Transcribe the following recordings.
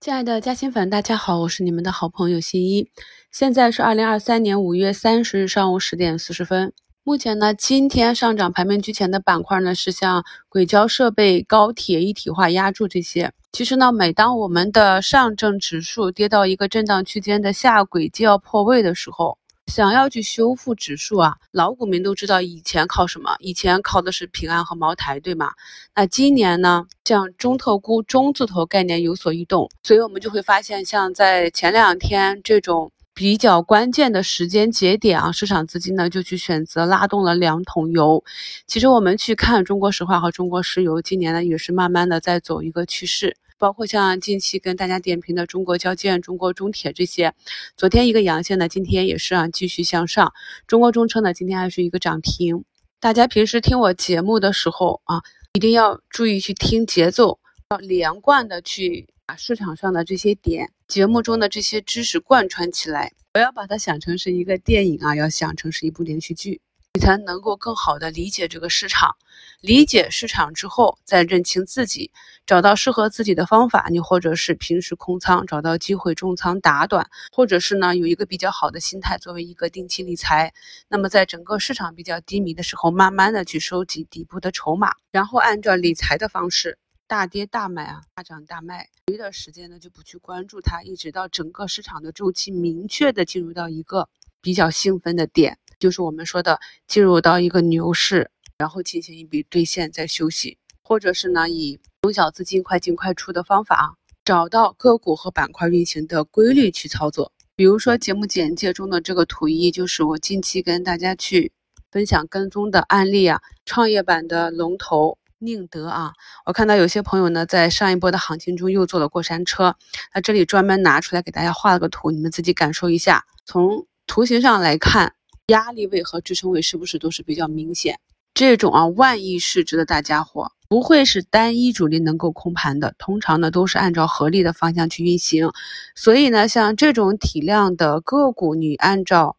亲爱的嘉兴粉，大家好，我是你们的好朋友新一。现在是二零二三年五月三十日上午十点四十分。目前呢，今天上涨排名居前的板块呢是像轨交设备、高铁、一体化压铸这些。其实呢，每当我们的上证指数跌到一个震荡区间的下轨就要破位的时候，想要去修复指数啊，老股民都知道以前靠什么？以前靠的是平安和茅台，对吗？那今年呢，像中特估中字头概念有所异动，所以我们就会发现，像在前两天这种比较关键的时间节点啊，市场资金呢就去选择拉动了两桶油。其实我们去看中国石化和中国石油，今年呢也是慢慢的在走一个趋势。包括像近期跟大家点评的中国交建、中国中铁这些，昨天一个阳线呢，今天也是啊继续向上。中国中车呢，今天还是一个涨停。大家平时听我节目的时候啊，一定要注意去听节奏，要连贯的去把市场上的这些点、节目中的这些知识贯穿起来。不要把它想成是一个电影啊，要想成是一部连续剧。你才能够更好的理解这个市场，理解市场之后，再认清自己，找到适合自己的方法。你或者是平时空仓，找到机会重仓打短，或者是呢有一个比较好的心态，作为一个定期理财。那么在整个市场比较低迷的时候，慢慢的去收集底部的筹码，然后按照理财的方式，大跌大买啊，大涨大卖。余的时间呢就不去关注它，一直到整个市场的周期明确的进入到一个比较兴奋的点。就是我们说的进入到一个牛市，然后进行一笔兑现再休息，或者是呢以中小资金快进快出的方法，找到个股和板块运行的规律去操作。比如说节目简介中的这个图一，就是我近期跟大家去分享跟踪的案例啊，创业板的龙头宁德啊，我看到有些朋友呢在上一波的行情中又坐了过山车，那这里专门拿出来给大家画了个图，你们自己感受一下。从图形上来看。压力位和支撑位是不是都是比较明显？这种啊万亿市值的大家伙，不会是单一主力能够控盘的，通常呢都是按照合力的方向去运行。所以呢，像这种体量的个股，你按照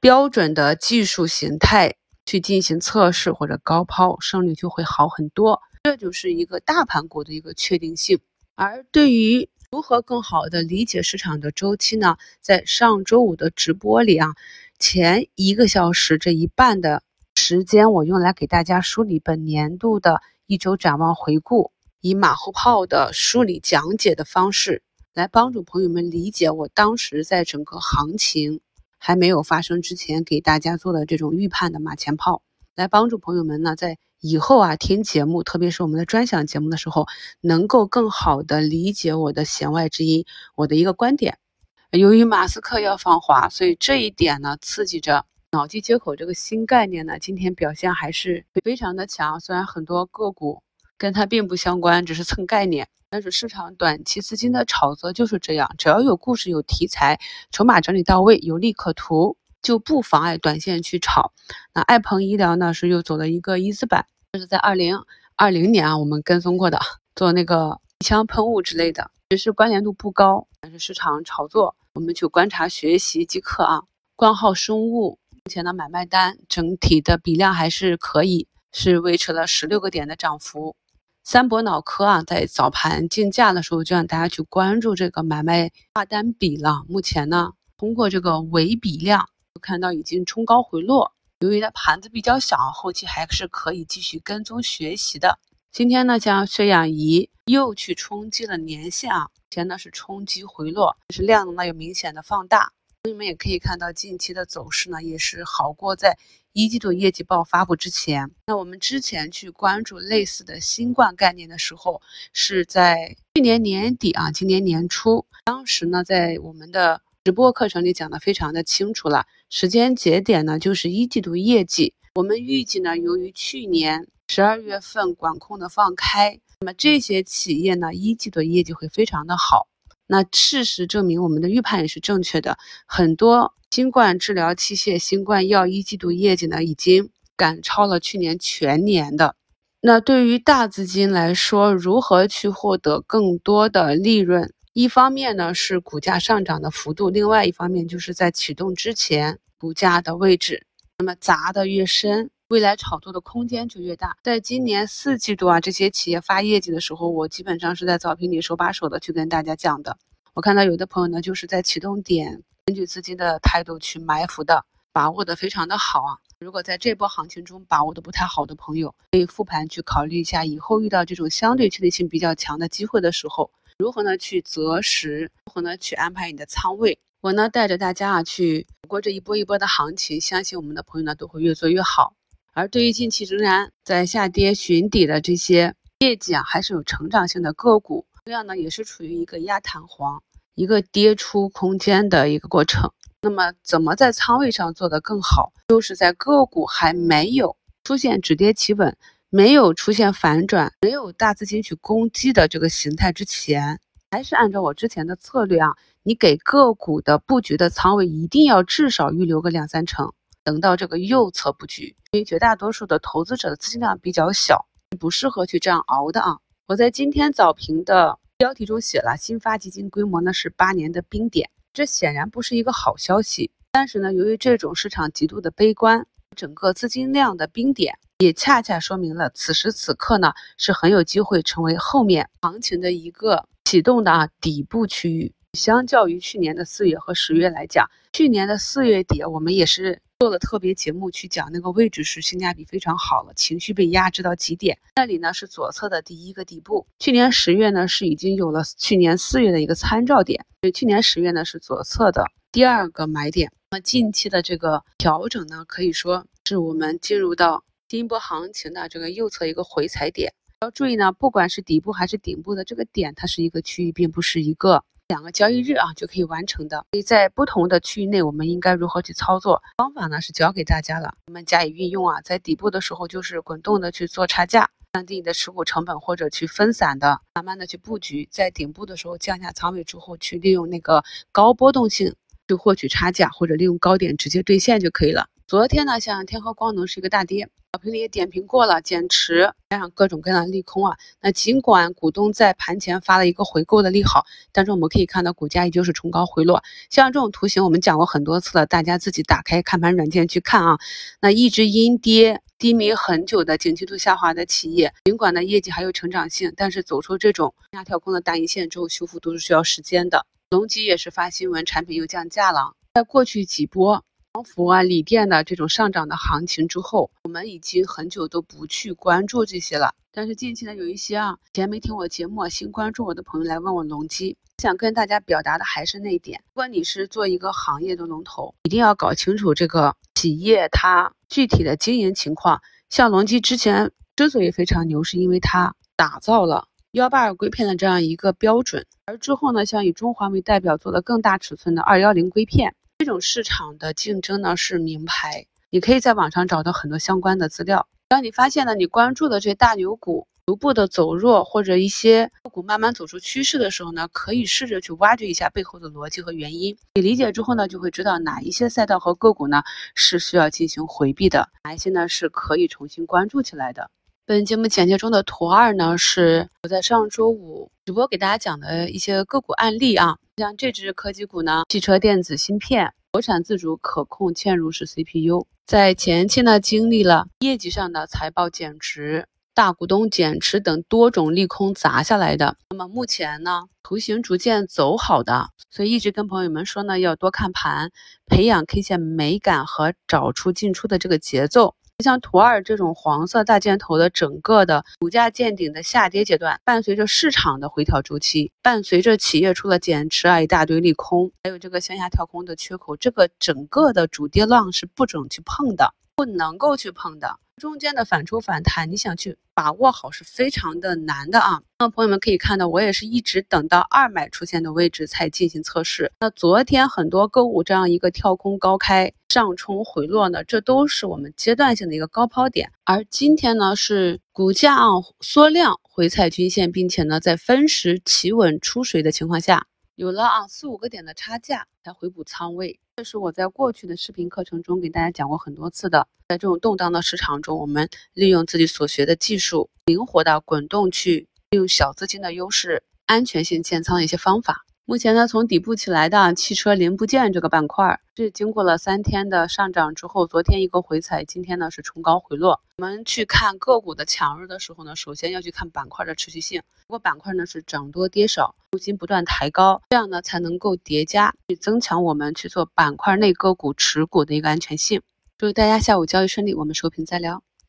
标准的技术形态去进行测试或者高抛，胜率就会好很多。这就是一个大盘股的一个确定性。而对于如何更好的理解市场的周期呢？在上周五的直播里啊。前一个小时这一半的时间，我用来给大家梳理本年度的一周展望回顾，以马后炮的梳理讲解的方式，来帮助朋友们理解我当时在整个行情还没有发生之前给大家做的这种预判的马前炮，来帮助朋友们呢在以后啊听节目，特别是我们的专享节目的时候，能够更好的理解我的弦外之音，我的一个观点。由于马斯克要访华，所以这一点呢，刺激着脑机接口这个新概念呢，今天表现还是非常的强。虽然很多个股跟它并不相关，只是蹭概念，但是市场短期资金的炒作就是这样，只要有故事、有题材、筹码整理到位、有利可图，就不妨碍短线去炒。那爱鹏医疗呢，是又走了一个一字板，这是在二零二零年啊，我们跟踪过的，做那个鼻腔喷雾之类的，只是关联度不高，但是市场炒作。我们去观察学习即可啊。光浩生物目前的买卖单整体的比量还是可以，是维持了十六个点的涨幅。三博脑科啊，在早盘竞价的时候就让大家去关注这个买卖大单比了。目前呢，通过这个尾比量，看到已经冲高回落。由于它盘子比较小，后期还是可以继续跟踪学习的。今天呢，像血氧仪又去冲击了年线啊。前呢是冲击回落，但是量能呢有明显的放大。朋友们也可以看到近期的走势呢也是好过在一季度业绩报发布之前。那我们之前去关注类似的新冠概念的时候，是在去年年底啊，今年年初，当时呢在我们的直播课程里讲的非常的清楚了，时间节点呢就是一季度业绩。我们预计呢，由于去年十二月份管控的放开。那么这些企业呢，一季度业绩会非常的好。那事实证明，我们的预判也是正确的。很多新冠治疗器械、新冠药一季度业绩呢，已经赶超了去年全年的。那对于大资金来说，如何去获得更多的利润？一方面呢是股价上涨的幅度，另外一方面就是在启动之前股价的位置。那么砸的越深。未来炒作的空间就越大。在今年四季度啊，这些企业发业绩的时候，我基本上是在早评里手把手的去跟大家讲的。我看到有的朋友呢，就是在启动点根据资金的态度去埋伏的，把握的非常的好啊。如果在这波行情中把握的不太好的朋友，可以复盘去考虑一下，以后遇到这种相对确定性比较强的机会的时候，如何呢去择时，如何呢去安排你的仓位。我呢带着大家啊去走过这一波一波的行情，相信我们的朋友呢都会越做越好。而对于近期仍然在下跌寻底的这些业绩啊，还是有成长性的个股，同样呢也是处于一个压弹簧、一个跌出空间的一个过程。那么怎么在仓位上做得更好？就是在个股还没有出现止跌企稳、没有出现反转、没有大资金去攻击的这个形态之前，还是按照我之前的策略啊。你给个股的布局的仓位一定要至少预留个两三成，等到这个右侧布局，因为绝大多数的投资者的资金量比较小，不适合去这样熬的啊。我在今天早评的标题中写了，新发基金规模呢是八年的冰点，这显然不是一个好消息。但是呢，由于这种市场极度的悲观，整个资金量的冰点也恰恰说明了此时此刻呢是很有机会成为后面行情的一个启动的啊底部区域。相较于去年的四月和十月来讲，去年的四月底我们也是做了特别节目去讲那个位置是性价比非常好了，情绪被压制到极点，那里呢是左侧的第一个底部。去年十月呢是已经有了去年四月的一个参照点，所以去年十月呢是左侧的第二个买点。那近期的这个调整呢，可以说是我们进入到新一波行情的这个右侧一个回踩点。要注意呢，不管是底部还是顶部的这个点，它是一个区域，并不是一个。两个交易日啊就可以完成的。所以在不同的区域内，我们应该如何去操作？方法呢是教给大家了，我们加以运用啊。在底部的时候，就是滚动的去做差价，降低你的持股成本，或者去分散的慢慢的去布局。在顶部的时候降下仓位之后，去利用那个高波动性去获取差价，或者利用高点直接兑现就可以了。昨天呢，像天合光能是一个大跌。小评里也点评过了，减持加上各种各样的利空啊。那尽管股东在盘前发了一个回购的利好，但是我们可以看到股价依旧是冲高回落。像这种图形，我们讲过很多次了，大家自己打开看盘软件去看啊。那一直阴跌低迷很久的景气度下滑的企业，尽管呢业绩还有成长性，但是走出这种压跳空的大阴线之后，修复都是需要时间的。隆基也是发新闻，产品又降价了，在过去几波。光伏啊、锂电的这种上涨的行情之后，我们已经很久都不去关注这些了。但是近期呢，有一些啊，以前没听我节目、新关注我的朋友来问我隆基，想跟大家表达的还是那一点：如果你是做一个行业的龙头，一定要搞清楚这个企业它具体的经营情况。像隆基之前之所以非常牛，是因为它打造了幺八二硅片的这样一个标准，而之后呢，像以中华为代表做的更大尺寸的二幺零硅片。这种市场的竞争呢是名牌，你可以在网上找到很多相关的资料。当你发现呢，你关注的这大牛股逐步的走弱，或者一些个股慢慢走出趋势的时候呢，可以试着去挖掘一下背后的逻辑和原因。你理解之后呢，就会知道哪一些赛道和个股呢是需要进行回避的，哪一些呢是可以重新关注起来的。本节目简介中的图二呢，是我在上周五直播给大家讲的一些个股案例啊。像这只科技股呢，汽车电子芯片，国产自主可控嵌入式 CPU，在前期呢经历了业绩上的财报减值、大股东减持等多种利空砸下来的。那么目前呢，图形逐渐走好的，所以一直跟朋友们说呢，要多看盘，培养 K 线美感和找出进出的这个节奏。像图二这种黄色大箭头的整个的股价见顶的下跌阶段，伴随着市场的回调周期，伴随着企业出了减持啊一大堆利空，还有这个向下跳空的缺口，这个整个的主跌浪是不准去碰的，不能够去碰的。中间的反抽反弹，你想去把握好是非常的难的啊。那朋友们可以看到，我也是一直等到二买出现的位置才进行测试。那昨天很多个股这样一个跳空高开上冲回落呢，这都是我们阶段性的一个高抛点。而今天呢，是股价啊缩量回踩均线，并且呢在分时企稳出水的情况下。有了啊四五个点的差价才回补仓位，这是我在过去的视频课程中给大家讲过很多次的。在这种动荡的市场中，我们利用自己所学的技术，灵活的滚动去利用小资金的优势，安全性建仓的一些方法。目前呢，从底部起来的汽车零部件这个板块是经过了三天的上涨之后，昨天一个回踩，今天呢是冲高回落。我们去看个股的强弱的时候呢，首先要去看板块的持续性。如果板块呢是涨多跌少，重心不断抬高，这样呢才能够叠加去增强我们去做板块内个股持股的一个安全性。祝大家下午交易顺利，我们收评再聊。